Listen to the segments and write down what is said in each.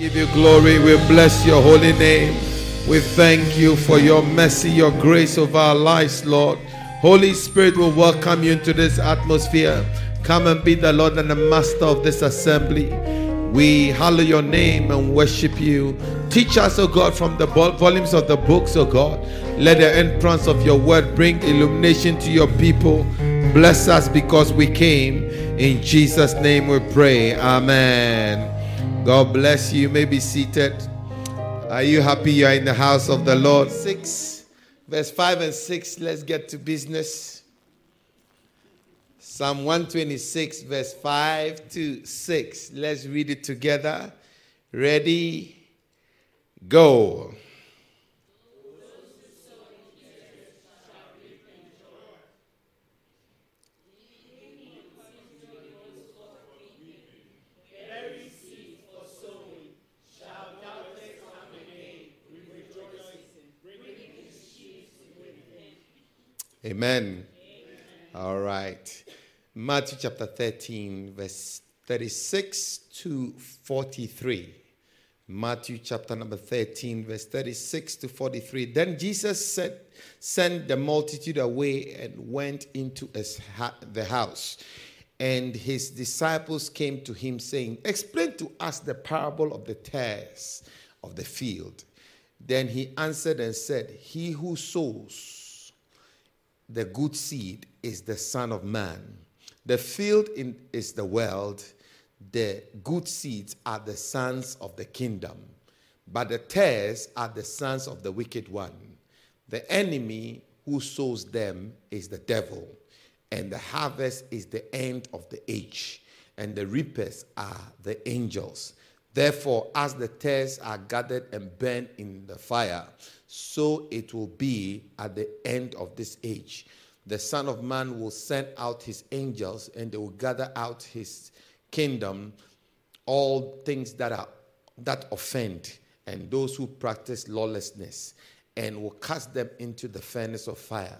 give you glory. We bless your holy name. We thank you for your mercy, your grace of our lives, Lord. Holy Spirit will welcome you into this atmosphere. Come and be the Lord and the master of this assembly. We hallow your name and worship you. Teach us, O God, from the volumes of the books, O God. Let the entrance of your word bring illumination to your people. Bless us because we came. In Jesus' name we pray. Amen. God bless you. you may be seated. Are you happy you are in the house of the Lord? 6, verse 5 and 6. Let's get to business. Psalm 126, verse 5 to 6. Let's read it together. Ready? Go. Amen. All right. Matthew chapter 13, verse 36 to 43. Matthew chapter number 13, verse 36 to 43. Then Jesus said, sent the multitude away and went into the house. And his disciples came to him, saying, Explain to us the parable of the tares of the field. Then he answered and said, He who sows the good seed is the Son of Man. The field in, is the world. The good seeds are the sons of the kingdom. But the tares are the sons of the wicked one. The enemy who sows them is the devil. And the harvest is the end of the age. And the reapers are the angels. Therefore, as the tares are gathered and burned in the fire, so it will be at the end of this age. The Son of Man will send out his angels, and they will gather out his kingdom all things that are that offend and those who practice lawlessness, and will cast them into the furnace of fire.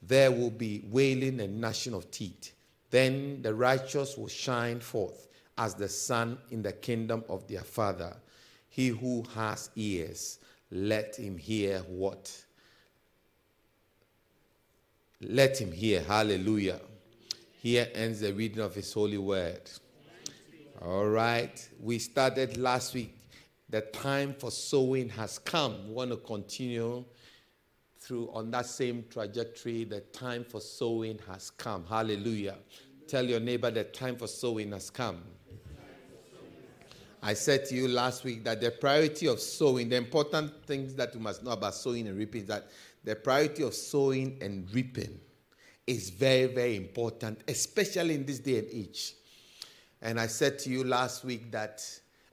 There will be wailing and gnashing of teeth. Then the righteous will shine forth as the sun in the kingdom of their Father. He who has ears, let him hear what? Let him hear. Hallelujah. Here ends the reading of his holy word. All right. We started last week. The time for sowing has come. We want to continue through on that same trajectory. The time for sowing has come. Hallelujah. Tell your neighbor the time for sowing has come. I said to you last week that the priority of sowing, the important things that you must know about sowing and reaping is that the priority of sowing and reaping is very, very important, especially in this day and age. And I said to you last week that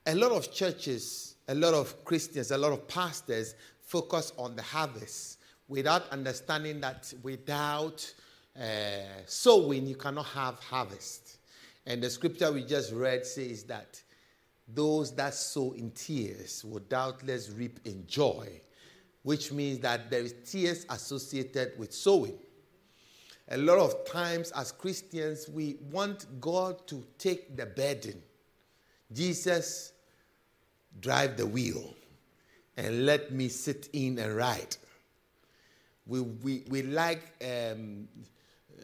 a lot of churches, a lot of Christians, a lot of pastors focus on the harvest without understanding that without uh, sowing, you cannot have harvest. And the scripture we just read says that those that sow in tears will doubtless reap in joy, which means that there is tears associated with sowing. A lot of times, as Christians, we want God to take the burden. Jesus, drive the wheel and let me sit in and ride. We, we, we like um, uh,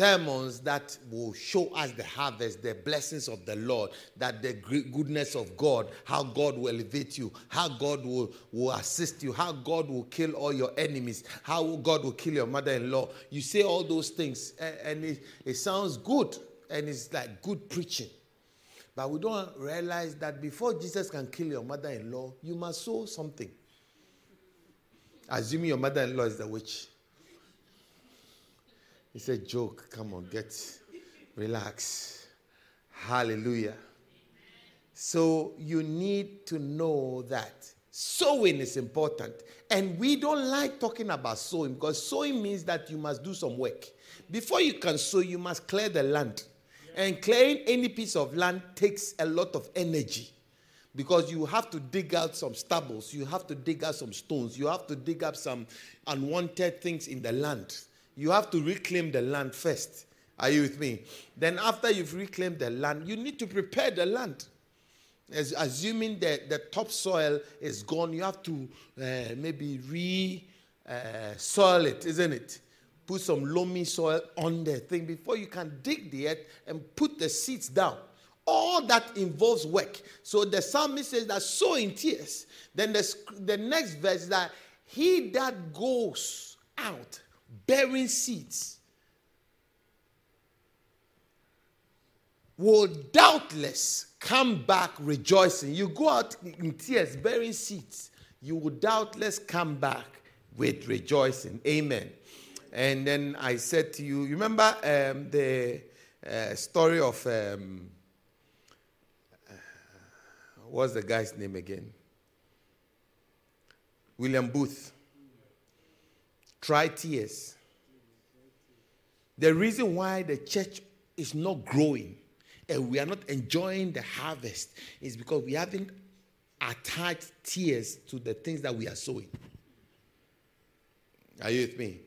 sermons that will show us the harvest, the blessings of the Lord, that the goodness of God, how God will elevate you, how God will, will assist you, how God will kill all your enemies, how God will kill your mother in law. You say all those things, and it, it sounds good, and it's like good preaching. But we don't realize that before Jesus can kill your mother in law, you must sow something. Assuming your mother in law is the witch. It's a joke. Come on, get relax. Hallelujah. So you need to know that sowing is important. And we don't like talking about sowing because sowing means that you must do some work. Before you can sow, you must clear the land. And clearing any piece of land takes a lot of energy because you have to dig out some stubbles, you have to dig out some stones, you have to dig up some unwanted things in the land you have to reclaim the land first. Are you with me? Then, after you've reclaimed the land, you need to prepare the land. As, assuming that the topsoil is gone, you have to uh, maybe re uh, soil it, isn't it? Put some loamy soil on the thing before you can dig the earth and put the seeds down. All that involves work. So the psalmist says that sow in tears. Then the, the next verse that he that goes out bearing seeds will doubtless come back rejoicing. You go out in tears bearing seeds, you will doubtless come back with rejoicing. Amen. And then I said to you, you remember um, the uh, story of um, uh, what's the guy's name again? William Booth. Try tears. The reason why the church is not growing and we are not enjoying the harvest is because we haven't attached tears to the things that we are sowing. Are you with me?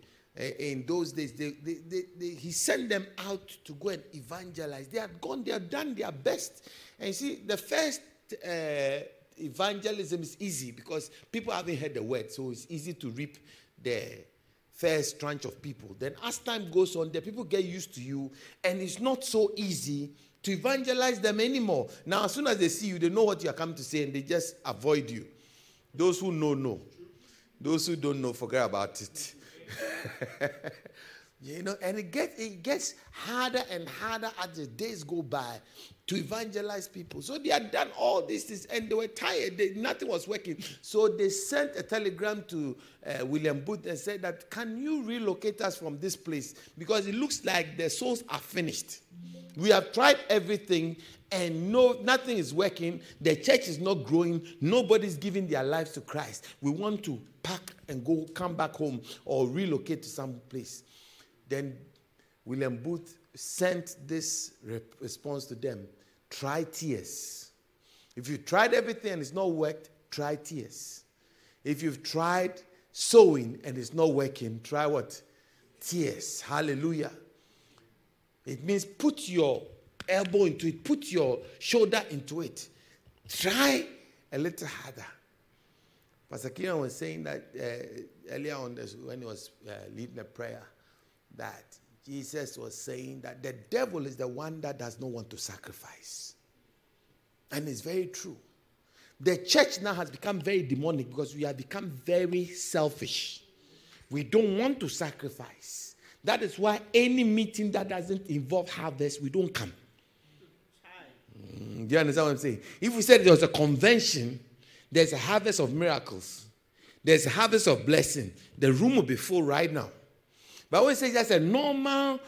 In those days, they, they, they, he sent them out to go and evangelize. They had gone, they had done their best. And you see, the first uh, evangelism is easy because people haven't heard the word, so it's easy to reap the first tranche of people. Then, as time goes on, the people get used to you, and it's not so easy to evangelize them anymore. Now, as soon as they see you, they know what you are coming to say, and they just avoid you. Those who know, know. Those who don't know, forget about it. you know, and it gets it gets harder and harder as the days go by to evangelize people. So they had done all these things and they were tired. They, nothing was working. So they sent a telegram to uh, William Booth and said that, "Can you relocate us from this place because it looks like the souls are finished. We have tried everything." And no, nothing is working. The church is not growing. Nobody's giving their lives to Christ. We want to pack and go, come back home, or relocate to some place. Then William Booth sent this response to them try tears. If you tried everything and it's not worked, try tears. If you've tried sowing and it's not working, try what? Tears. Hallelujah. It means put your elbow into it, put your shoulder into it. Try a little harder. Pastor Kieran was saying that uh, earlier on when he was uh, leading a prayer that Jesus was saying that the devil is the one that does not want to sacrifice. And it's very true. The church now has become very demonic because we have become very selfish. We don't want to sacrifice. That is why any meeting that doesn't involve harvest, we don't come. Mm, do you understand what I'm saying? If we said there was a convention, there's a harvest of miracles, there's a harvest of blessing, the room will be full right now. But when it says that's a normal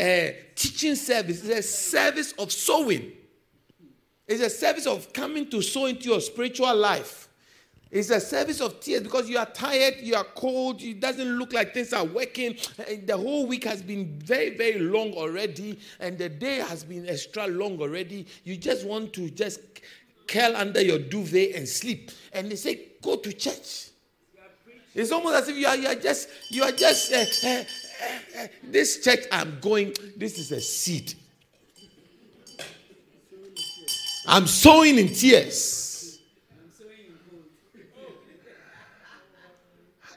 uh, teaching service, it's a service of sowing. It's a service of coming to sow into your spiritual life. It's a service of tears because you are tired, you are cold, it doesn't look like things are working. The whole week has been very, very long already, and the day has been extra long already. You just want to just curl under your duvet and sleep. And they say, Go to church. It's almost as if you are, you are just, you are just, uh, uh, this church I'm going, this is a seed. I'm sowing in tears.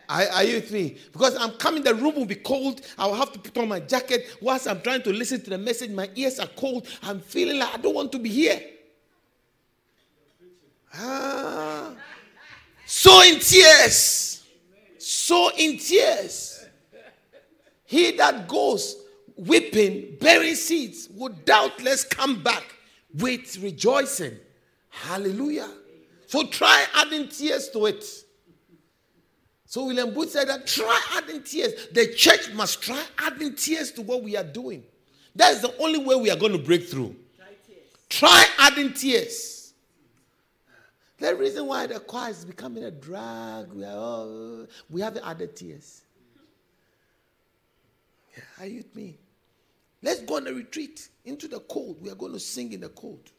Are, are, you with me? Because I'm coming, the room will be cold. I'll have to put on my jacket whilst I'm trying to listen to the message. My ears are cold. I'm feeling like I don't want to be here. Ah. So in tears. Sow in tears. He that goes weeping, bearing seeds, will doubtless come back with rejoicing. Hallelujah. So try adding tears to it. So William Booth said that try adding tears. The church must try adding tears to what we are doing. That is the only way we are going to break through. Try, try adding tears. The reason why the choir is becoming a drag, we, are all, we haven't added tears. Are you with me? Let's go on a retreat into the cold. We are going to sing in the cold.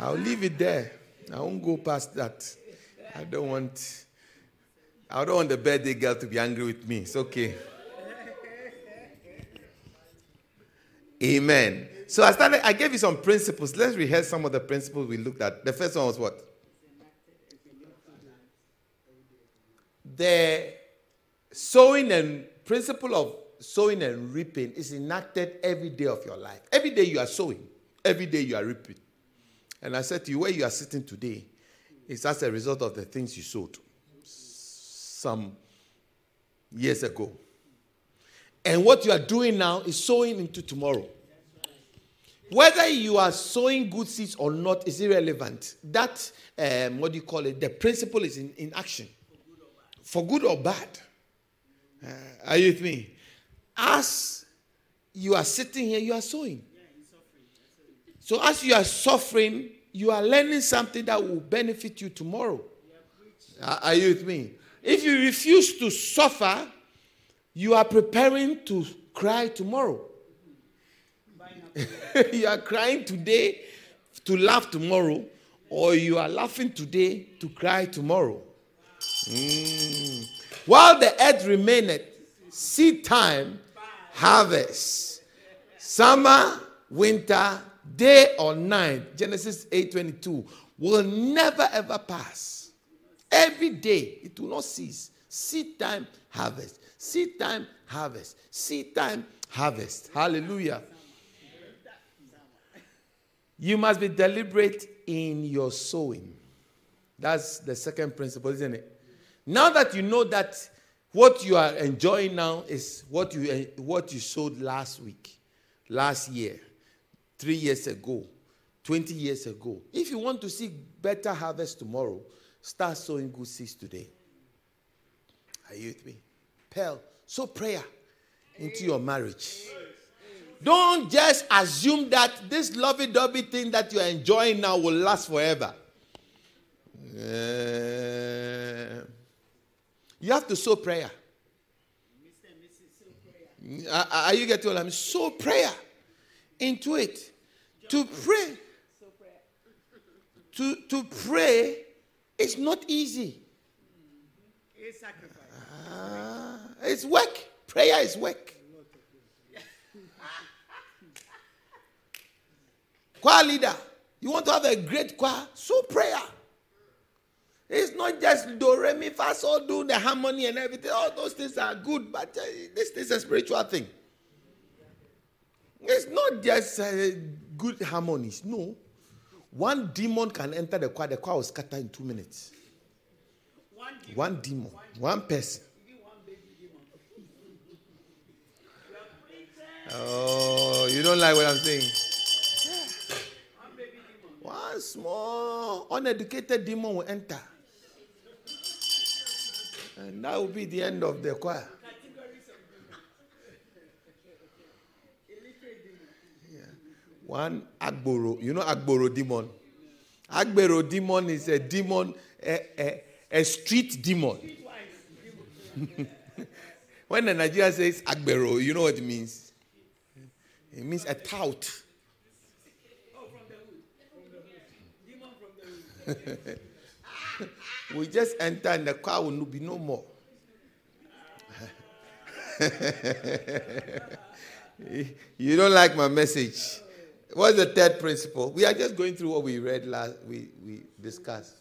I'll leave it there. I won't go past that. I don't want I don't want the birthday girl to be angry with me. It's okay. Amen. So I started, I gave you some principles. Let's rehearse some of the principles we looked at. The first one was what? The sowing and principle of sowing and reaping is enacted every day of your life. Every day you are sowing, every day you are reaping. And I said to you, where you are sitting today is as a result of the things you sowed some years ago. And what you are doing now is sowing into tomorrow. Whether you are sowing good seeds or not is irrelevant. That, um, what do you call it? The principle is in, in action. For good or bad. Uh, are you with me? As you are sitting here, you are sowing. So as you are suffering, you are learning something that will benefit you tomorrow. Are you with me? If you refuse to suffer, you are preparing to cry tomorrow. you are crying today to laugh tomorrow, or you are laughing today to cry tomorrow. Mm. While the earth remaineth, seed time, harvest, summer, winter, day or night, Genesis 8:22, will never ever pass. Every day it will not cease. Seed time, harvest. Seed time, harvest. Seed time, harvest. Hallelujah. You must be deliberate in your sowing. That's the second principle, isn't it? Now that you know that what you are enjoying now is what you, eh, what you sowed last week, last year, three years ago, 20 years ago. If you want to see better harvest tomorrow, start sowing good seeds today. Are you with me? Pearl, sow prayer into your marriage. Don't just assume that this lovey dovey thing that you're enjoying now will last forever. Uh, you have to sow prayer. Are you getting what I mean? Sow prayer into it. To pray. To, to pray is not easy. It's sacrifice. Uh, it's work. Prayer is work. Choir leader, you want to have a great choir, sow prayer. It's not just do, re, mi, fa, so, do the harmony and everything. All those things are good, but uh, this, this is a spiritual thing. It's not just uh, good harmonies. No. One demon can enter the choir, the choir will scatter in two minutes. One demon, one, demon, one person. Oh, you don't like what I'm saying? One small, uneducated demon will enter. And that will be the end of the choir. Yeah. One Agbero, you know Agbero demon. Agbero demon is a demon, a, a, a street demon. when the Nigerian says Agbero, you know what it means? It means a tout. we just enter and the car will be no more. you don't like my message. What's the third principle? We are just going through what we read last, we, we discussed.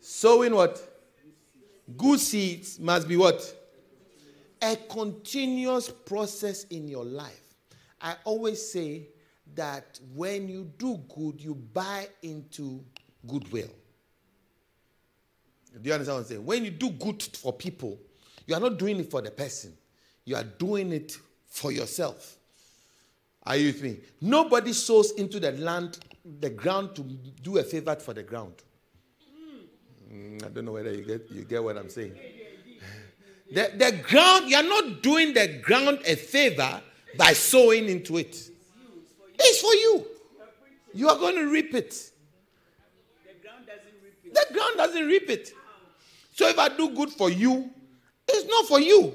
Sowing what? Good seeds must be what? A continuous process in your life. I always say that when you do good, you buy into goodwill. Do you understand what I'm saying? When you do good for people, you are not doing it for the person, you are doing it for yourself. Are you with me? Nobody sows into the land, the ground to do a favor for the ground. Mm, I don't know whether you get you get what I'm saying. The, the ground, you are not doing the ground a favor by sowing into it. It's for you. You are going to reap it. The ground doesn't reap it. Ground doesn't reap it. So if I do good for you, it's not for you.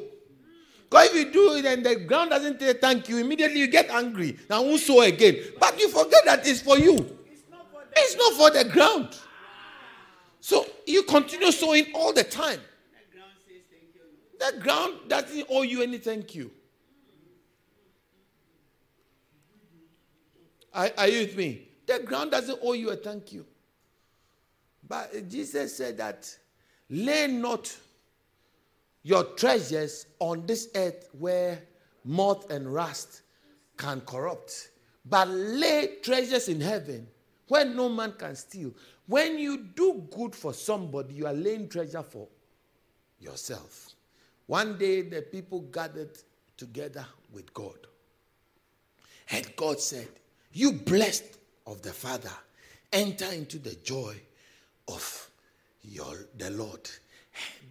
Because if you do it and the ground doesn't say thank you, immediately you get angry. Now won't sow again. But you forget that it's for you. It's not for the ground. So you continue sowing all the time. The ground doesn't owe you any thank you. Are, are you with me? The ground doesn't owe you a thank you. But Jesus said that lay not your treasures on this earth where moth and rust can corrupt, but lay treasures in heaven where no man can steal. When you do good for somebody, you are laying treasure for yourself. One day, the people gathered together with God. And God said, You blessed of the Father, enter into the joy of your, the Lord.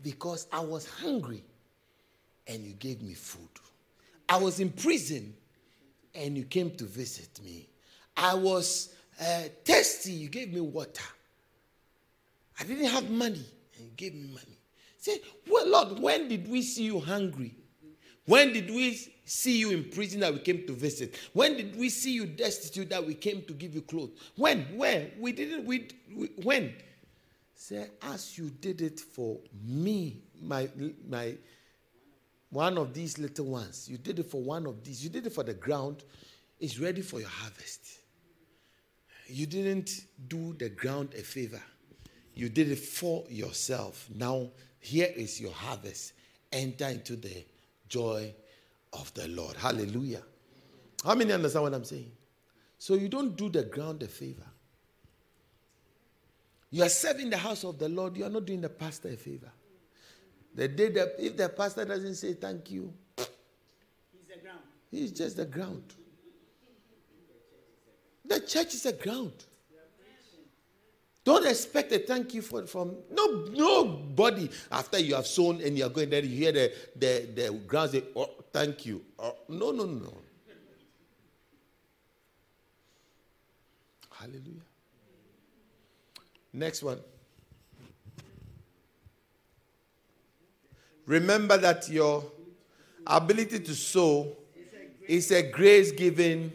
Because I was hungry and you gave me food. I was in prison and you came to visit me. I was uh, thirsty, you gave me water. I didn't have money and you gave me money. Say, well, Lord, when did we see you hungry? When did we see you in prison that we came to visit? When did we see you destitute that we came to give you clothes? When? Where? We didn't. We, we when? Say, as you did it for me, my my one of these little ones. You did it for one of these. You did it for the ground. It's ready for your harvest. You didn't do the ground a favor. You did it for yourself. Now here is your harvest. Enter into the joy of the Lord. Hallelujah. How many understand what I'm saying? So you don't do the ground a favor. You are serving the house of the Lord, you are not doing the pastor a favor. The day that if the pastor doesn't say thank you, He's the ground. he's just the ground. The church is a ground. Don't expect a thank you for, from no nobody after you have sown and you are going there. You hear the the, the ground say, "Oh, thank you." Oh, no, no, no. Hallelujah. Next one. Remember that your ability to sow is a grace given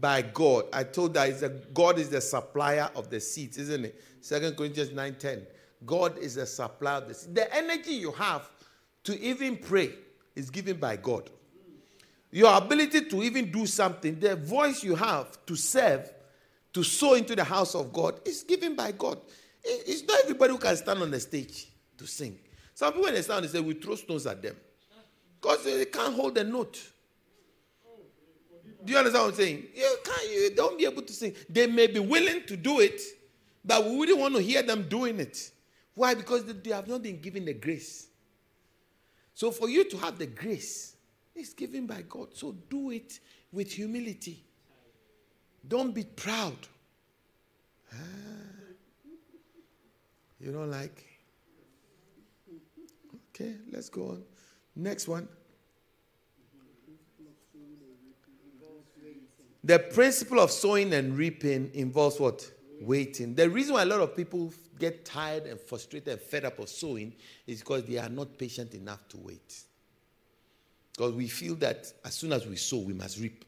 by God. I told that is a, God is the supplier of the seeds, isn't it? Second Corinthians 9:10. God is the supplier of the seeds. The energy you have to even pray is given by God. Your ability to even do something, the voice you have to serve, to sow into the house of God is given by God. It's not everybody who can stand on the stage to sing. Some people when they stand, they say we throw stones at them because they can't hold the note. Do you understand what I'm saying? You can't. You don't be able to sing. They may be willing to do it, but we wouldn't want to hear them doing it. Why? Because they have not been given the grace. So for you to have the grace, it's given by God. So do it with humility. Don't be proud. Ah. you don't like? Okay, let's go on. Next one. The principle of sowing and reaping involves what? Waiting. The reason why a lot of people get tired and frustrated and fed up of sowing is because they are not patient enough to wait. Because we feel that as soon as we sow, we must reap.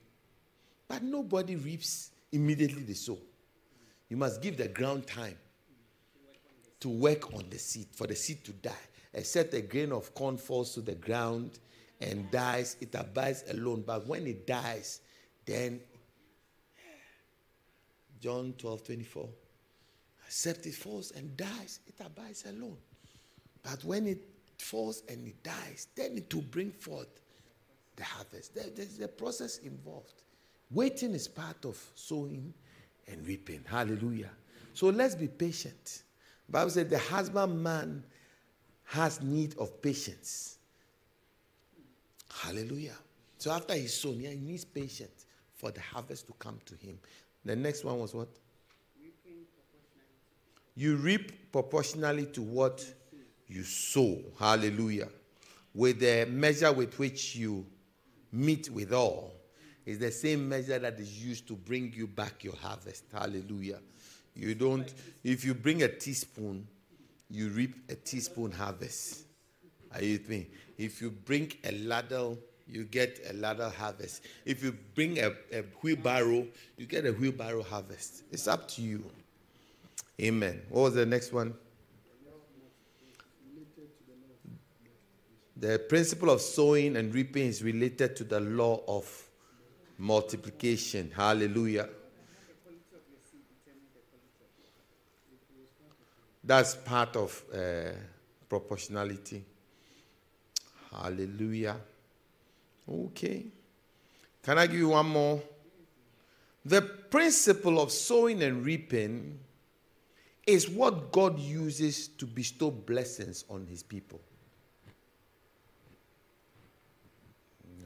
But nobody reaps immediately they sow. You must give the ground time to work on the seed, for the seed to die. Except a grain of corn falls to the ground and dies, it abides alone. But when it dies, then John 12 24. Except it falls and dies, it abides alone. But when it falls and it dies, then it will bring forth the harvest. There- there's a process involved. Waiting is part of sowing and reaping. Hallelujah. So let's be patient. The Bible said the husbandman has need of patience. Hallelujah. So after he's sown, he needs patience for the harvest to come to him. The next one was what? You reap proportionally to what you sow. Hallelujah. With the measure with which you meet with all is the same measure that is used to bring you back your harvest. Hallelujah. You don't, if you bring a teaspoon, you reap a teaspoon harvest. Are you with me? If you bring a ladle, you get a ladle harvest. If you bring a, a wheelbarrow, you get a wheelbarrow harvest. It's up to you. Amen. What was the next one? The principle of sowing and reaping is related to the law of multiplication. Hallelujah. That's part of uh, proportionality. Hallelujah. Okay. Can I give you one more? The principle of sowing and reaping is what God uses to bestow blessings on his people.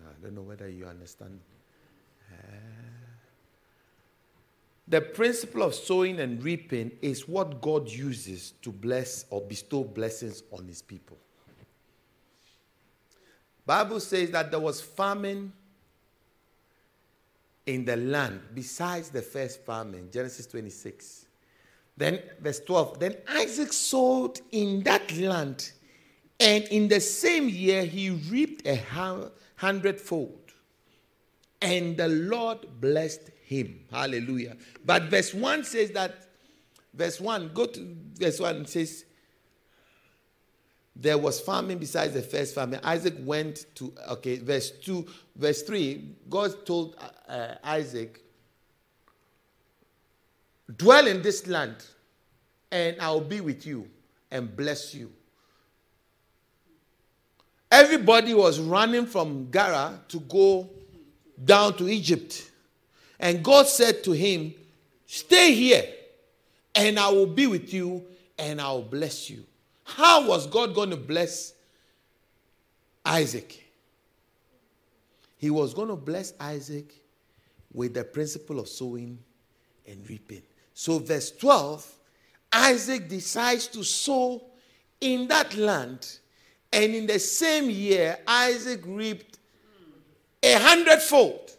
I don't know whether you understand. Ah. The principle of sowing and reaping is what God uses to bless or bestow blessings on his people. Bible says that there was famine in the land besides the first famine, Genesis 26. Then, verse 12, then Isaac sowed in that land, and in the same year he reaped a hundredfold. And the Lord blessed him. Hallelujah. But verse 1 says that, verse 1, go to verse 1, it says, there was famine besides the first famine. Isaac went to, okay, verse 2, verse 3, God told uh, Isaac, dwell in this land, and I'll be with you and bless you. Everybody was running from Gerar to go down to Egypt. And God said to him, Stay here, and I will be with you, and I will bless you. How was God going to bless Isaac? He was going to bless Isaac with the principle of sowing and reaping. So, verse 12 Isaac decides to sow in that land, and in the same year, Isaac reaped a hundredfold.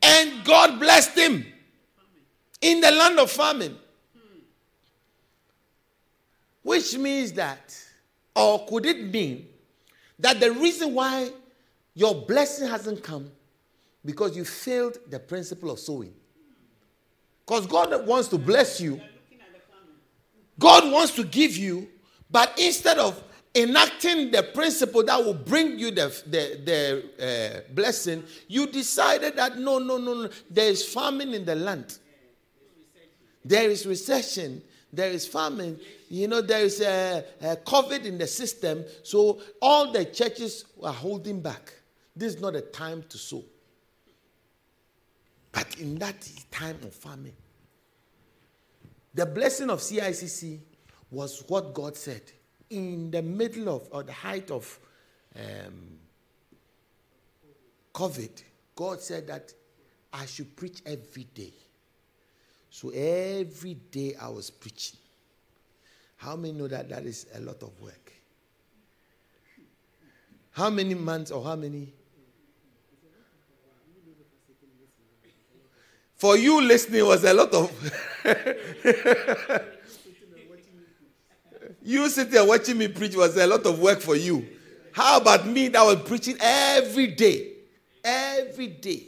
And God blessed him in the land of famine. Which means that, or could it mean that the reason why your blessing hasn't come because you failed the principle of sowing? Because God wants to bless you, God wants to give you, but instead of enacting the principle that will bring you the, the, the uh, blessing, you decided that no, no, no, no, there is famine in the land. There is recession. There is famine. You know, there is a, a COVID in the system. So all the churches are holding back. This is not a time to sow. But in that time of famine, the blessing of CICC was what God said in the middle of or the height of um, COVID, God said that I should preach every day. So every day I was preaching. How many know that that is a lot of work? How many months or how many? For you listening was a lot of. You sitting there watching me preach was a lot of work for you. How about me that was preaching every day? Every day.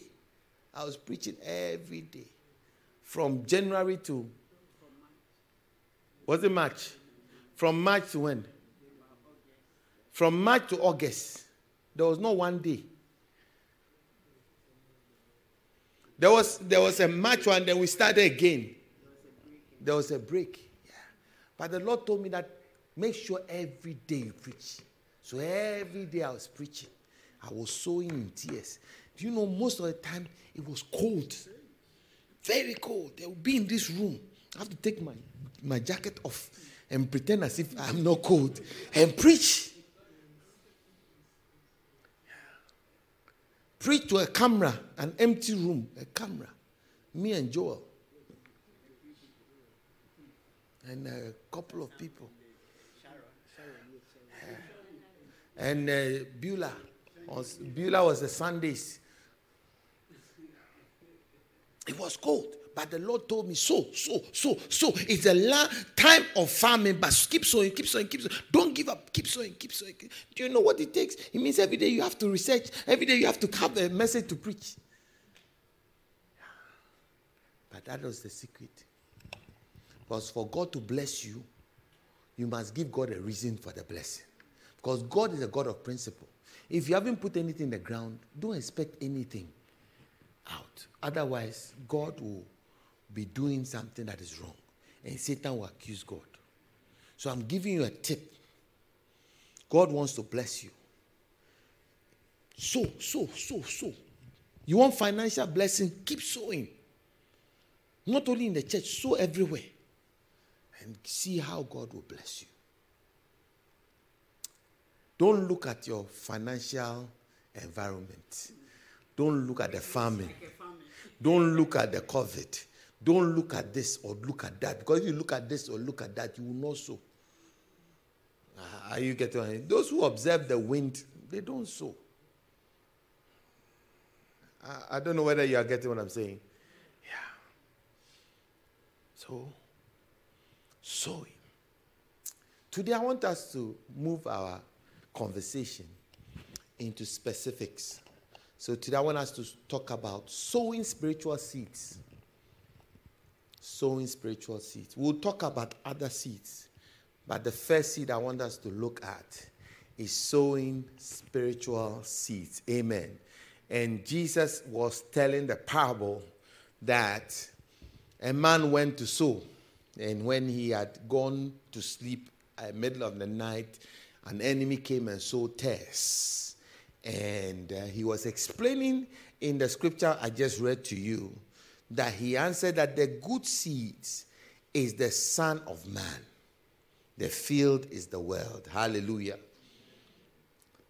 I was preaching every day. From January to was it March? From March to when? From March to August. There was no one day. There was there was a match one, then we started again. There was a break. Yeah. But the Lord told me that Make sure every day you preach. So every day I was preaching. I was sowing in tears. Do you know most of the time it was cold? Very cold. They would be in this room. I have to take my, my jacket off and pretend as if I'm not cold and preach. Preach to a camera, an empty room, a camera. Me and Joel. And a couple of people. and uh, Beulah. Beulah was the Sundays. It was cold. But the Lord told me, so, so, so, so. It's a long time of farming, but keep sowing, keep sowing, keep sowing. Don't give up, keep sowing, keep sowing. Do you know what it takes? It means every day you have to research, every day you have to have a message to preach. But that was the secret. Because for God to bless you, you must give God a reason for the blessing. Because God is a God of principle. If you haven't put anything in the ground, don't expect anything out. Otherwise, God will be doing something that is wrong. And Satan will accuse God. So I'm giving you a tip. God wants to bless you. So, so, so, so. You want financial blessing? Keep sowing. Not only in the church, sow everywhere. And see how God will bless you. Don't look at your financial environment. Don't look at the famine. Don't look at the COVID. Don't look at this or look at that. Because if you look at this or look at that, you will not sow. Ah, are you getting it? Those who observe the wind, they don't sow. I, I don't know whether you are getting what I'm saying. Yeah. So, sowing. Today, I want us to move our conversation into specifics. So, today, I want us to talk about sowing spiritual seeds. Sowing spiritual seeds. We'll talk about other seeds. But the first seed I want us to look at is sowing spiritual seeds. Amen. And Jesus was telling the parable that a man went to sow. And when he had gone to sleep at middle of the night, an enemy came and sowed tares. And uh, he was explaining in the scripture I just read to you that he answered that the good seeds is the Son of Man. The field is the world. Hallelujah.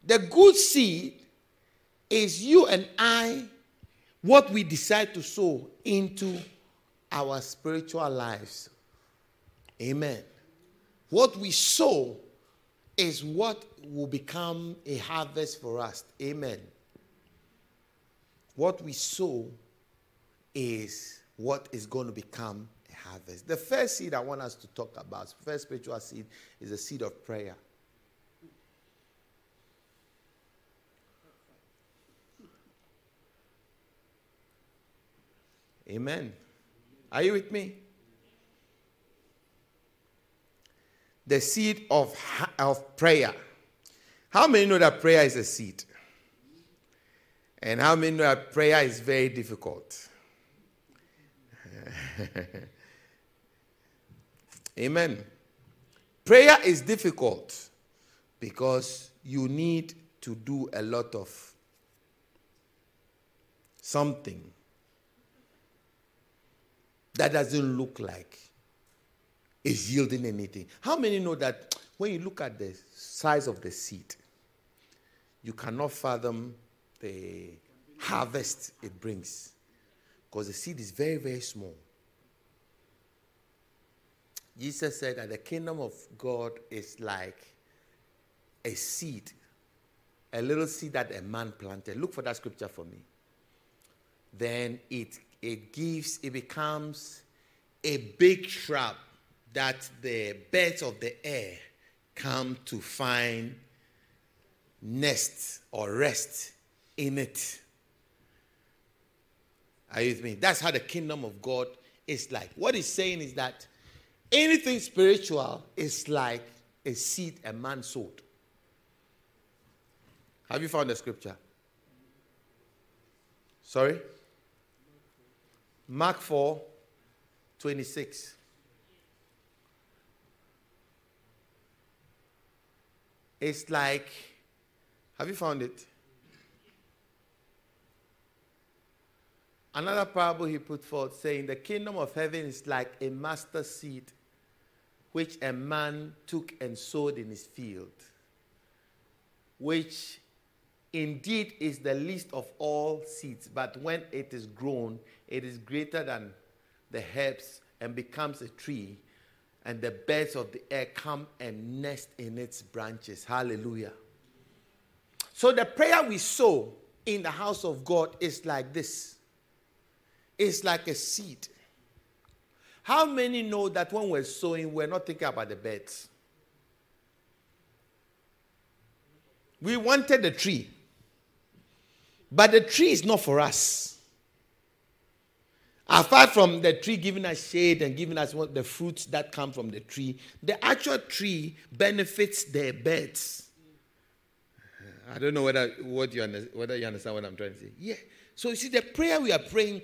The good seed is you and I, what we decide to sow into our spiritual lives. Amen. What we sow is what will become a harvest for us. Amen. What we sow is what is going to become a harvest. The first seed I want us to talk about, first spiritual seed, is the seed of prayer. Amen. Are you with me? The seed of, of prayer. How many know that prayer is a seed? And how many know that prayer is very difficult? Amen. Prayer is difficult because you need to do a lot of something that doesn't look like it's yielding anything. How many know that when you look at the size of the seed, you cannot fathom the harvest it brings? Because the seed is very, very small. Jesus said that the kingdom of God is like a seed, a little seed that a man planted. Look for that scripture for me. Then it it gives, it becomes a big shrub that the birds of the air come to find nest or rest in it. Are you with me? That's how the kingdom of God is like. What he's saying is that anything spiritual is like a seed a man sowed. Have you found the scripture? Sorry? Mark 4 26. It's like, have you found it? Another parable he put forth saying, The kingdom of heaven is like a mustard seed which a man took and sowed in his field, which indeed is the least of all seeds, but when it is grown, it is greater than the herbs and becomes a tree, and the birds of the air come and nest in its branches. Hallelujah. So the prayer we sow in the house of God is like this it's like a seed. How many know that when we're sowing, we're not thinking about the birds? We wanted the tree. But the tree is not for us. Apart from the tree giving us shade and giving us the fruits that come from the tree, the actual tree benefits the birds. I don't know whether what you understand, whether you understand what I'm trying to say. Yeah. So you see, the prayer we are praying,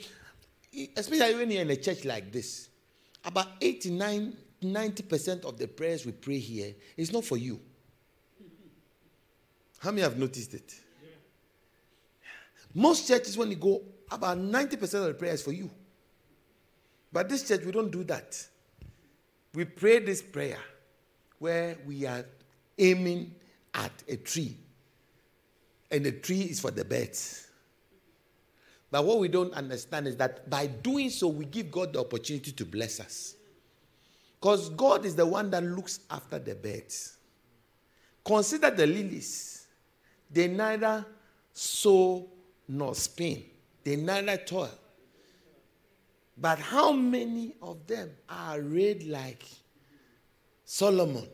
especially when you're in a church like this, about 89, 90% of the prayers we pray here is not for you. How many have noticed it? Most churches, when you go, about 90% of the prayer is for you. But this church, we don't do that. We pray this prayer where we are aiming at a tree, and the tree is for the birds. But what we don't understand is that by doing so, we give God the opportunity to bless us. Because God is the one that looks after the birds. Consider the lilies. They neither sow nor spin, they neither toil. But how many of them are arrayed like Solomon?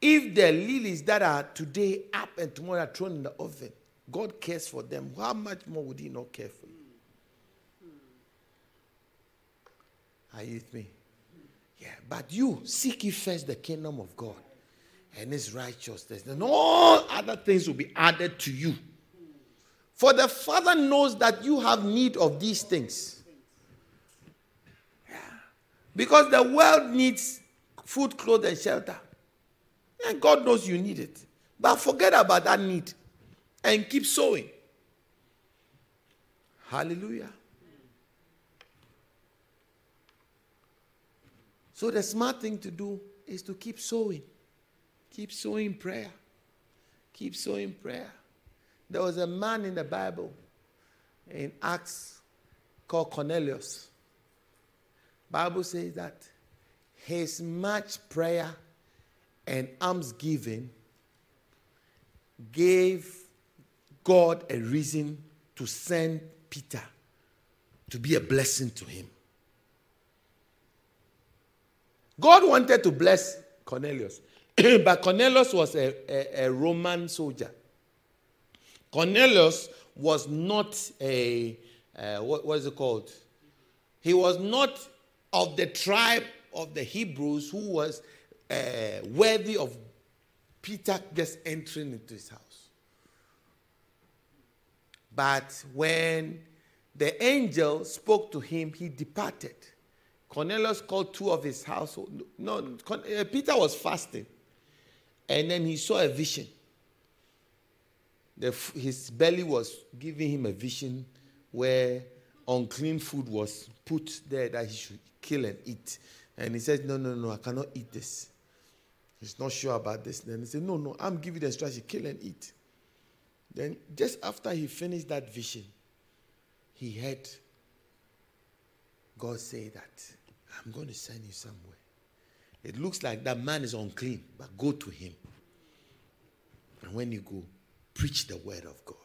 If the lilies that are today up and tomorrow are thrown in the oven, God cares for them, how much more would He not care for you? Are you with me? Yeah, but you seek ye first the kingdom of God and His righteousness, and all other things will be added to you. For the Father knows that you have need of these things. Yeah. Because the world needs food, clothes, and shelter. And God knows you need it. But forget about that need and keep sowing. Hallelujah. So the smart thing to do is to keep sowing. Keep sowing prayer. Keep sowing prayer. There was a man in the Bible in Acts called Cornelius. Bible says that his much prayer and almsgiving gave God a reason to send Peter to be a blessing to him. God wanted to bless Cornelius, but Cornelius was a, a, a, Roman soldier. Cornelius was not a, uh, what was it called? He was not of the tribe of the Hebrews who was uh, worthy of Peter just entering into his house. But when the angel spoke to him, he departed. Cornelius called two of his household. No, uh, Peter was fasting. And then he saw a vision. The, his belly was giving him a vision where unclean food was put there that he should kill and eat. And he said, No, no, no, I cannot eat this. He's not sure about this. Then he said, No, no, I'm giving the instruction, kill and eat. Then, just after he finished that vision, he heard God say that I'm going to send you somewhere. It looks like that man is unclean, but go to him. And when you go, preach the word of God.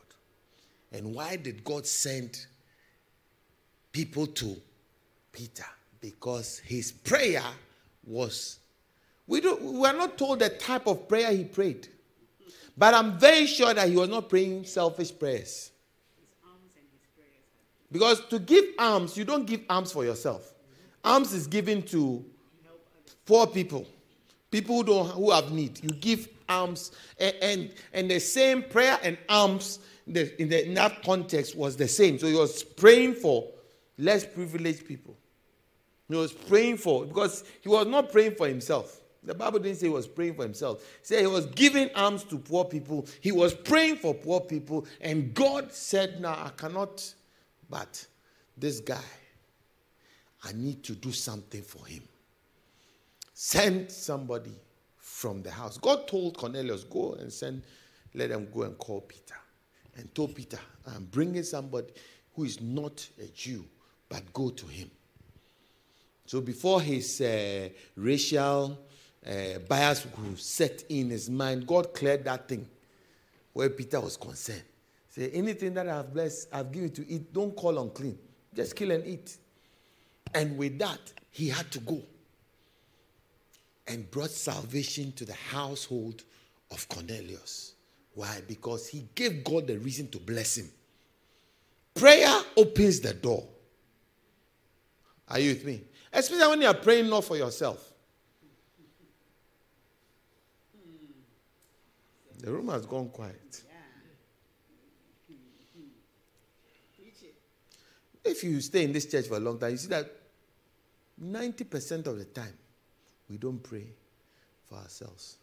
And why did God send people to Peter? because his prayer was we don't we are not told the type of prayer he prayed but i'm very sure that he was not praying selfish prayers. Because to give alms you don't give alms for yourself. Alms is given to poor people. People who don't who have need. You give alms. And and, and the same prayer and alms in, the, in that context was the same. So he was praying for less privileged people. He was praying for, because he was not praying for himself. The Bible didn't say he was praying for himself. It said he was giving alms to poor people. He was praying for poor people. And God said, Now I cannot, but this guy, I need to do something for him. Send somebody from the house. God told Cornelius, Go and send, let them go and call Peter. And told Peter, I'm bringing somebody who is not a Jew, but go to him. So before his uh, racial uh, bias would set in his mind, God cleared that thing where Peter was concerned. Say, anything that I've blessed, I've given to eat, don't call unclean. Just kill and eat. And with that, he had to go and brought salvation to the household of Cornelius. Why? Because he gave God the reason to bless him. Prayer opens the door. Are you with me? Especially when you are praying not for yourself. The room has gone quiet. If you stay in this church for a long time, you see that 90% of the time, we don't pray for ourselves.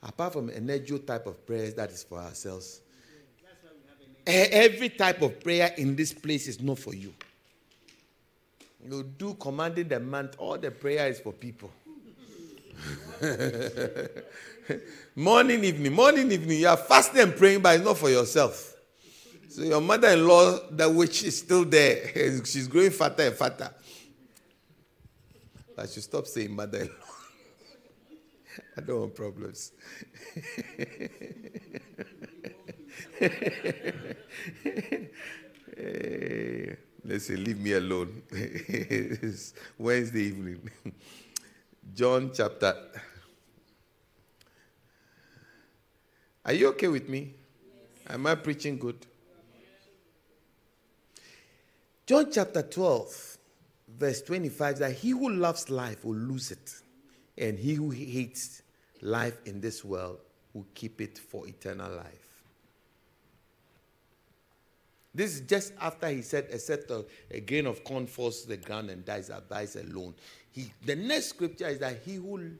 Apart from energy type of prayers that is for ourselves, Every type of prayer in this place is not for you. You do commanding the month, all the prayer is for people. morning, evening, morning, evening, you are fasting and praying, but it's not for yourself. So your mother-in-law, that witch, is still there. She's growing fatter and fatter. I should stop saying mother-in-law. I don't want problems. Eh, Let's say, leave me alone. it's Wednesday evening. John chapter. Are you okay with me? Am I preaching good? John chapter 12, verse 25 that he who loves life will lose it, and he who hates life in this world will keep it for eternal life. This is just after he said, except a, a grain of corn falls to the ground and dies, abides alone. He, the next scripture is that he who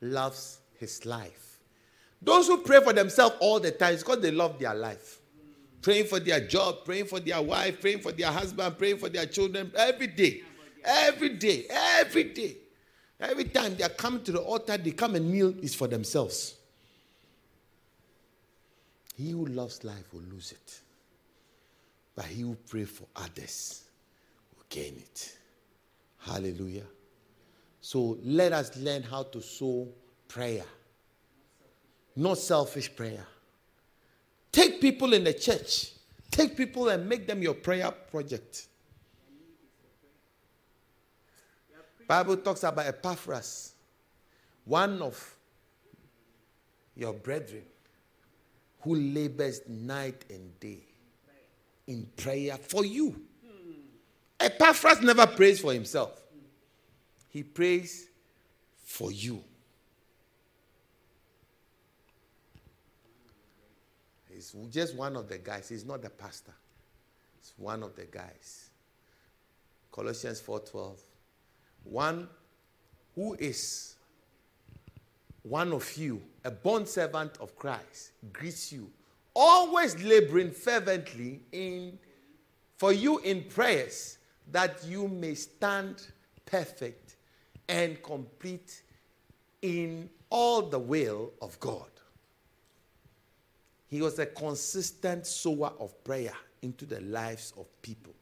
loves his life. Those who pray for themselves all the time, it's because they love their life. Praying for their job, praying for their wife, praying for their husband, praying for their children every day. Every day, every day. Every time they are coming to the altar, they come and kneel, is for themselves. He who loves life will lose it. But he who pray for others will gain it. Hallelujah. So let us learn how to sow prayer, not selfish prayer. Take people in the church, take people and make them your prayer project. Bible talks about Epaphras, one of your brethren who labors night and day in prayer for you. Epaphras never prays for himself. He prays for you. He's just one of the guys. He's not the pastor. He's one of the guys. Colossians 4:12. One who is one of you, a bond servant of Christ, greets you, always laboring fervently in for you in prayers that you may stand perfect and complete in all the will of God. He was a consistent sower of prayer into the lives of people.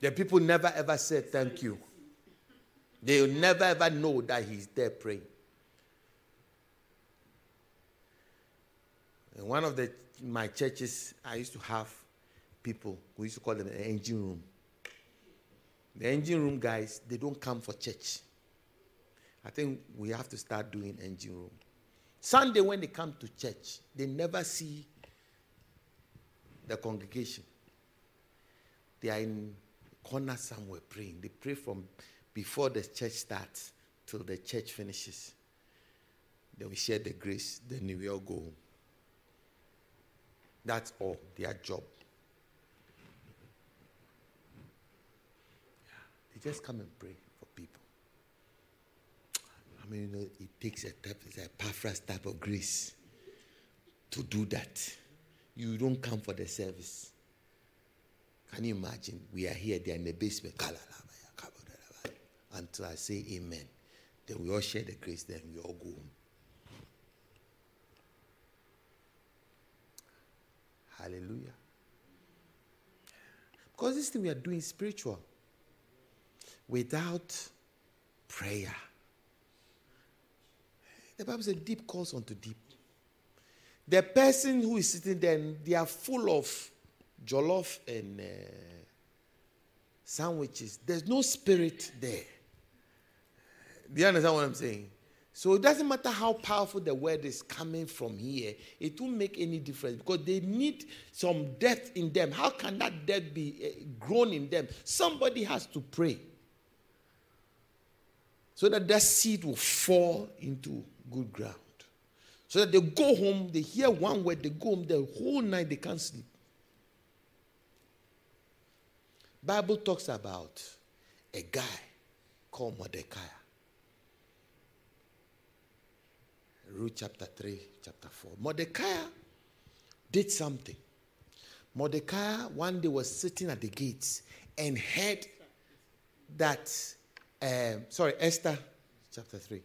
The people never ever said thank you. They never ever know that he's there praying. In one of the my churches, I used to have people. We used to call them an engine room. The engine room guys, they don't come for church. I think we have to start doing engine room. Sunday, when they come to church, they never see the congregation. They are in corner somewhere praying. They pray from before the church starts till the church finishes. Then we share the grace, then we all go home. That's all, their job. They just come and pray. I mean, you know, it takes a type, it's Epaphras type of grace to do that. You don't come for the service. Can you imagine? We are here, they are in the basement. Until I say amen. Then we all share the grace, then we all go home. Hallelujah. Because this thing we are doing spiritual. Without prayer. The Bible says deep calls unto deep. The person who is sitting there, they are full of jollof and uh, sandwiches. There's no spirit there. Do you understand what I'm saying? So it doesn't matter how powerful the word is coming from here, it won't make any difference because they need some depth in them. How can that depth be uh, grown in them? Somebody has to pray so that that seed will fall into good ground. So that they go home, they hear one word, they go home, the whole night they can't sleep. Bible talks about a guy called Mordecai. Ruth chapter 3, chapter 4. Mordecai did something. Mordecai one day was sitting at the gates and heard that, um, sorry, Esther chapter 3.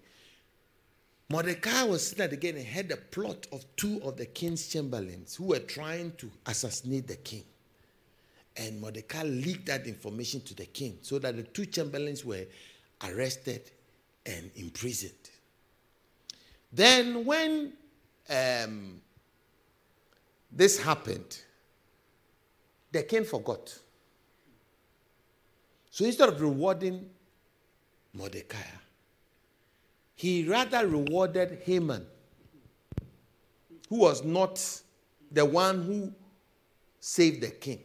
Mordecai was sitting at the gate and heard the plot of two of the king's chamberlains who were trying to assassinate the king. And Mordecai leaked that information to the king so that the two chamberlains were arrested and imprisoned. Then, when um, this happened, the king forgot. So instead of rewarding Mordecai, he rather rewarded Haman, who was not the one who saved the king.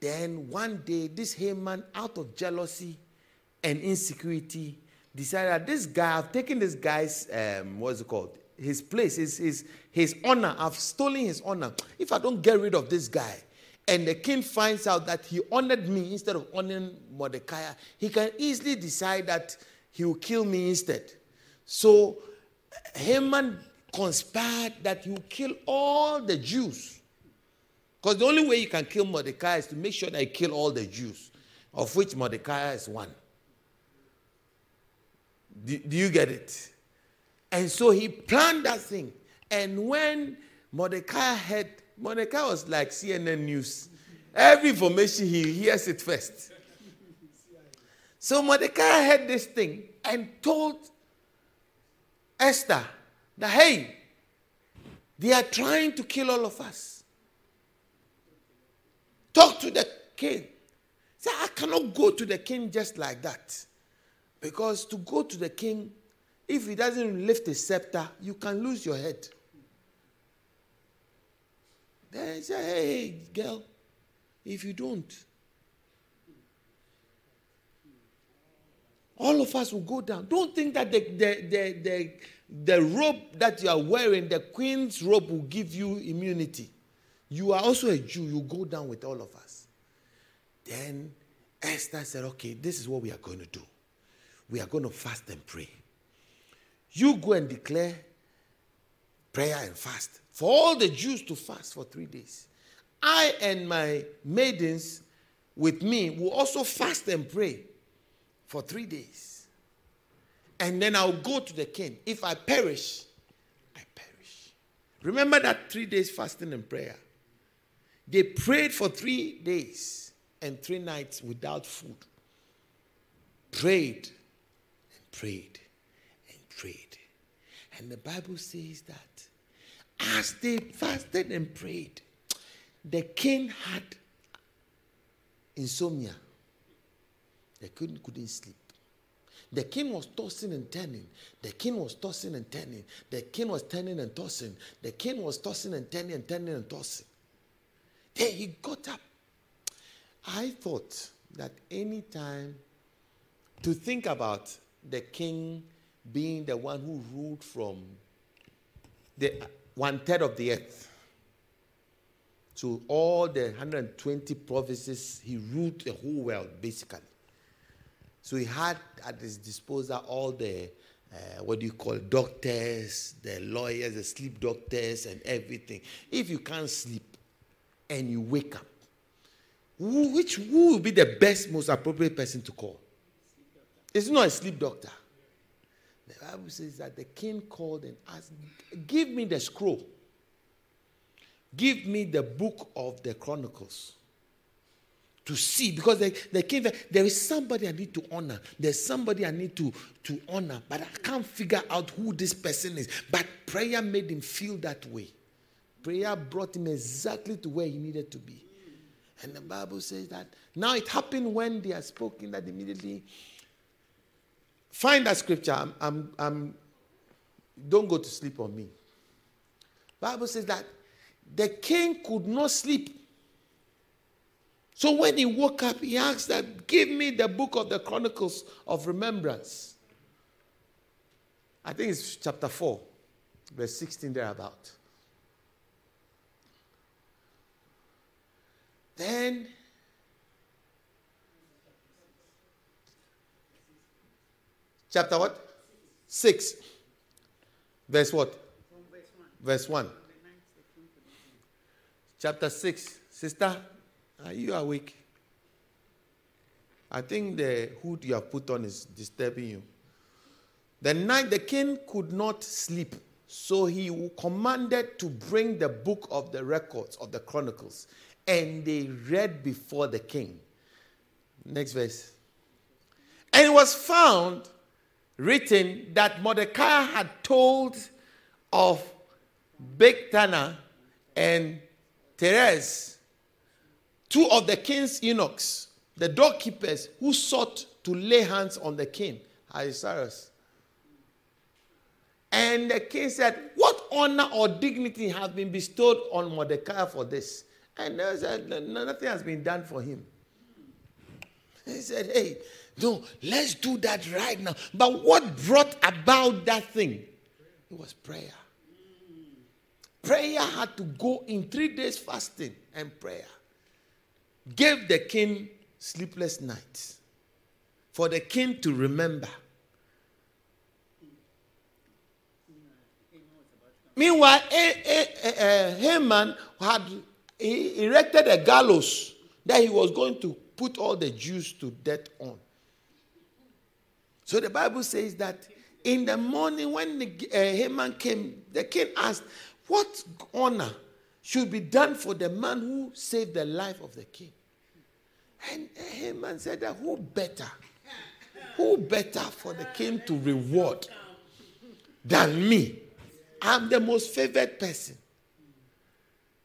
Then one day, this Haman, out of jealousy and insecurity, decided this guy, I've taken this guy's, um, what's it called? His place, his, his, his honor. I've stolen his honor. If I don't get rid of this guy, and the king finds out that he honored me instead of honoring Mordecai, he can easily decide that he will kill me instead. So Haman conspired that he will kill all the Jews. Because the only way you can kill Mordecai is to make sure that you kill all the Jews, of which Mordecai is one. Do, do you get it? And so he planned that thing. And when Mordecai heard, Mordecai was like CNN News. Every information he hears it first. So Mordecai heard this thing and told Esther that, hey, they are trying to kill all of us. Talk to the king. Say, I cannot go to the king just like that. Because to go to the king, if he doesn't lift his scepter, you can lose your head. Then he said, hey, girl, if you don't, all of us will go down. Don't think that the, the, the, the, robe that you are wearing, the queen's robe, will give you immunity. You are also a Jew. You go down with all of us. Then Esther said, okay, this is what we are going to do. We are going to fast and pray. You go and declare prayer and fast for all the Jews to fast for three days. I and my maidens with me will also fast and pray for three days. And then I'll go to the king. If I perish, I perish. Remember that three days fasting and prayer. They prayed for three days and three nights without food. Prayed and prayed and prayed. And the Bible says that as they fasted and prayed, the king had insomnia. The king couldn't sleep. The king was tossing and turning. The king was tossing and turning. The king was turning and tossing. The king was tossing and turning and turning and tossing. Then he got up. I thought that any time to think about the king being the one who ruled from the one third of the earth to all the 120 provinces, he ruled the whole world basically. So he had at his disposal all the uh, what do you call doctors, the lawyers, the sleep doctors, and everything. If you can't sleep and you wake up, who, which who will be the best, most appropriate person to call? It's not a sleep doctor. The Bible says that the king called and asked, Give me the scroll. Give me the book of the Chronicles to see because they the king there is somebody I need to honor. There's somebody I need to, to honor, but I can't figure out who this person is. But prayer made him feel that way. Prayer brought him exactly to where he needed to be. And the Bible says that now it happened when they are spoken that immediately. Find that scripture. I'm, I'm, I'm, don't go to sleep on me. Bible says that the king could not sleep. So when he woke up, he asked that, give me the book of the Chronicles of Remembrance. I think it's chapter 4, verse 16 thereabout. Then chapter what? 6. Verse what? Verse 1. Verse 1. From the ninth, the king to the king. Chapter 6. Sister, are you awake? I think the hood you have put on is disturbing you. The night the king could not sleep, so he commanded to bring the book of the records of the chronicles, and they read before the king. Next verse. And it was found written that Mordecai had told of Bigthana and Teresh, two of the king's eunuchs, the doorkeepers who sought to lay hands on the king, Ahasuerus. And the king said, What honor or dignity has been bestowed on Mordecai for this? And they said, "No, Nothing has been done for him. He said, Hey, no, let's do that right now. But what brought about that thing? It was prayer. Prayer had to go in three days fasting and prayer. Gave the king sleepless nights for the king to remember. Meanwhile, Haman had erected a gallows that he was going to put all the Jews to death on. So the Bible says that in the morning when the, uh, Haman came, the king asked, What honor should be done for the man who saved the life of the king? And Haman said who better? Who better for the king to reward than me? I'm the most favored person.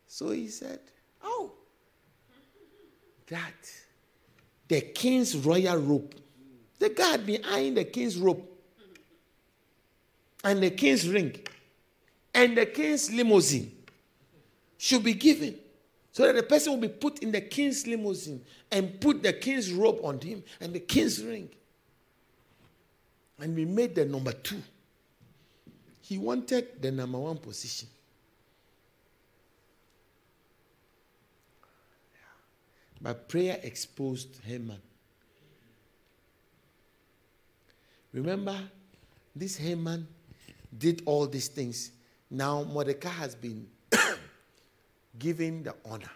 So he said, Oh, that the king's royal robe. The guy had been eyeing the king's robe and the king's ring and the king's limousine should be given so that the person will be put in the king's limousine and put the king's robe on him and the king's ring. And we made the number two. He wanted the number one position. But prayer exposed Haman. Remember, this Haman did all these things. Now Mordecai has been given the honor.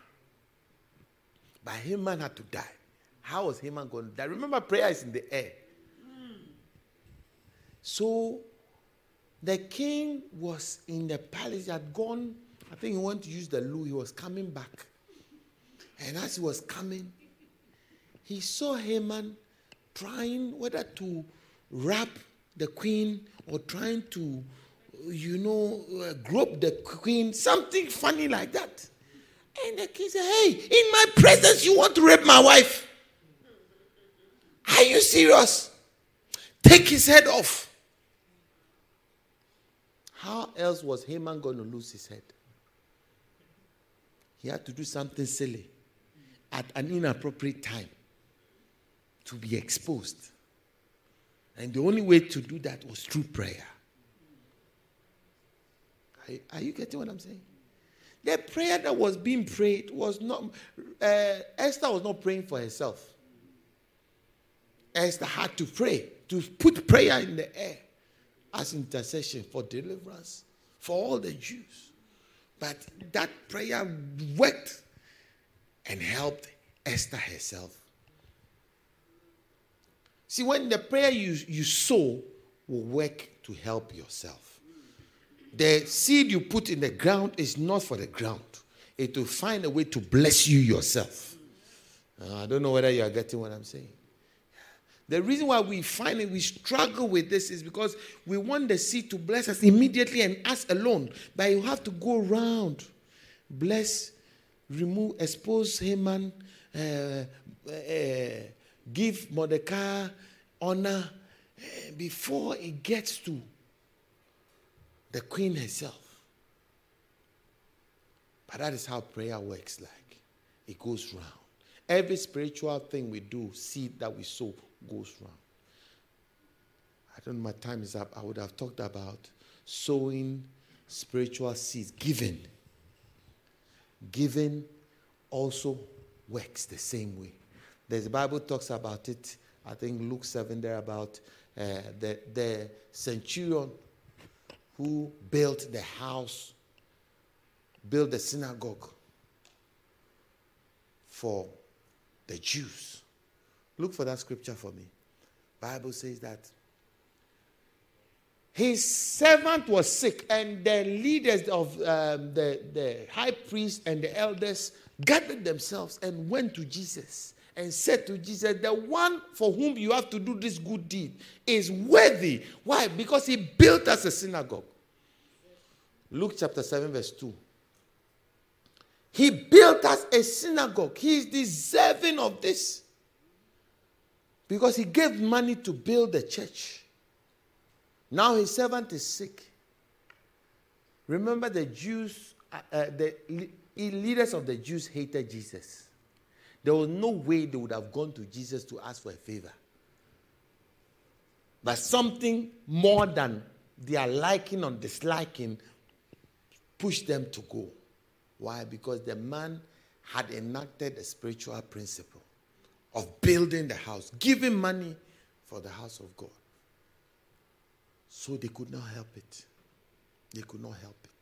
But Haman had to die. How was Haman going to die? Remember, prayer is in the air. So the king was in the palace. He had gone, I think he went to use the loo. He was coming back. And as he was coming, he saw Haman trying whether to wrap the queen or trying to, you know, uh, grope the queen, something funny like that. And the king said, Hey, in my presence, you want to rape my wife? Are you serious? Take his head off. How else was Haman going to lose his head? He had to do something silly at an inappropriate time to be exposed. And the only way to do that was through prayer. Are, are you getting what I'm saying? The prayer that was being prayed was not, uh, Esther was not praying for herself. Esther had to pray, to put prayer in the air as intercession for deliverance for all the Jews. But that prayer worked and helped Esther herself. See, when the prayer you, you sow will work to help yourself. The seed you put in the ground is not for the ground, it will find a way to bless you yourself. Uh, I don't know whether you are getting what I'm saying. The reason why we find it, we struggle with this is because we want the seed to bless us immediately and us alone. But you have to go around, bless, remove, expose Haman, uh, uh, give Mordecai honor uh, before it gets to the queen herself. But that is how prayer works like. It goes round. Every spiritual thing we do, seed that we sow, goes round. I don't know, my time is up. I would have talked about sowing spiritual seeds, giving. Giving also works the same way. The Bible talks about it, I think Luke 7 there about uh, the, the centurion who built the house, built the synagogue for the Jews. Look for that scripture for me. Bible says that his servant was sick, and the leaders of um, the, the high priest and the elders gathered themselves and went to Jesus and said to Jesus, The one for whom you have to do this good deed is worthy. Why? Because he built us a synagogue. Luke chapter 7, verse 2. He built us a synagogue. He is deserving of this. Because he gave money to build the church. Now his servant is sick. Remember, the Jews, uh, uh, the leaders of the Jews hated Jesus. There was no way they would have gone to Jesus to ask for a favor. But something more than their liking or disliking pushed them to go. Why? Because the man had enacted a spiritual principle of building the house, giving money for the house of God. So they could not help it. They could not help it.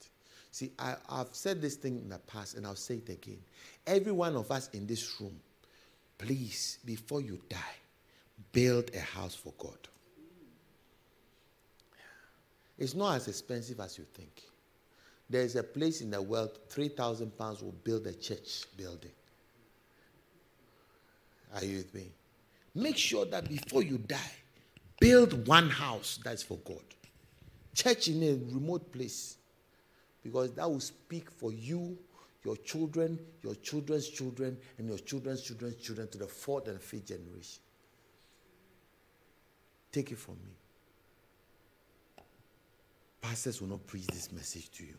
See, I, have said this thing in the past and I'll say it again. Every one of us in this room, please, before you die, build a house for God. It's not as expensive as you think. There's a place in the world, 3,000 pounds will build a church building. Are you with me? Make sure that before you die, build one house that's for God. Church in a remote place. Because that will speak for you, your children, your children's children, and your children's children's children to the fourth and fifth generation. Take it from me. Pastors will not preach this message to you.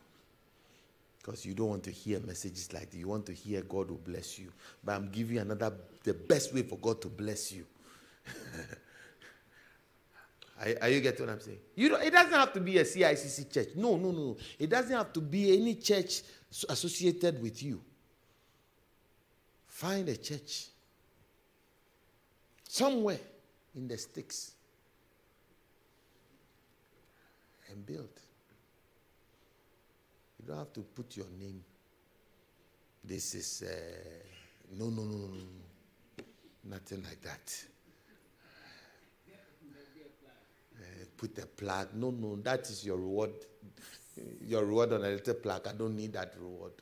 Because you don't want to hear messages like. You want to hear God will bless you. But I'm giving you another, the best way for God to bless you. are, are, you getting what I'm saying? You don't, it doesn't have to be a CICC church. No, no, no. It doesn't have to be any church associated with you. Find a church somewhere in the sticks and build. You don't have to put your name. This is, uh, no, no, no, no, no. Nothing like that. Uh, put a plaque. No, no, that is your reward. Your reward on a little plaque. I don't need that reward.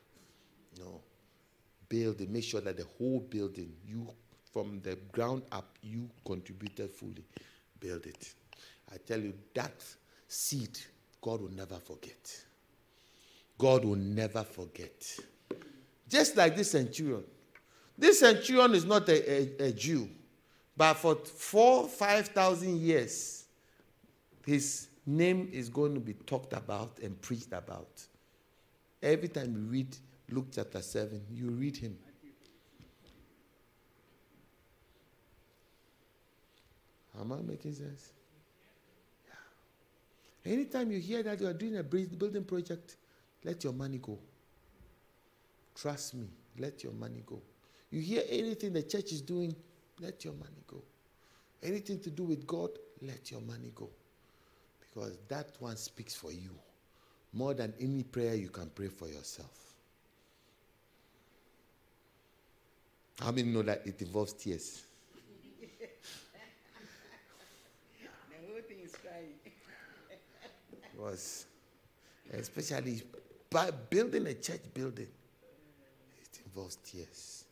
No. Build it. Make sure that the whole building, you from the ground up, you contributed fully. Build it. I tell you, that seed, God will never forget. God will never forget. Just like this centurion. This centurion is not a, a, a Jew, but for four, five thousand years, his name is going to be talked about and preached about. Every time you read Luke chapter 7, you read him. Am I making sense? Yeah. Anytime you hear that you are doing a building project, let your money go. Trust me, let your money go. You hear anything the church is doing, let your money go. Anything to do with God, let your money go. Because that one speaks for you more than any prayer you can pray for yourself. How many know that it involves tears? the whole thing is crying. was especially by building a church building, it involves tears.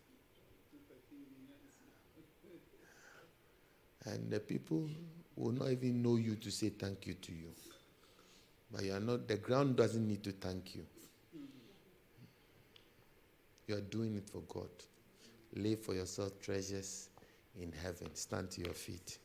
And the people will not even know you to say thank you to you. But you are not, the ground doesn't need to thank you. You are doing it for God. Lay for yourself treasures in heaven. Stand to your feet.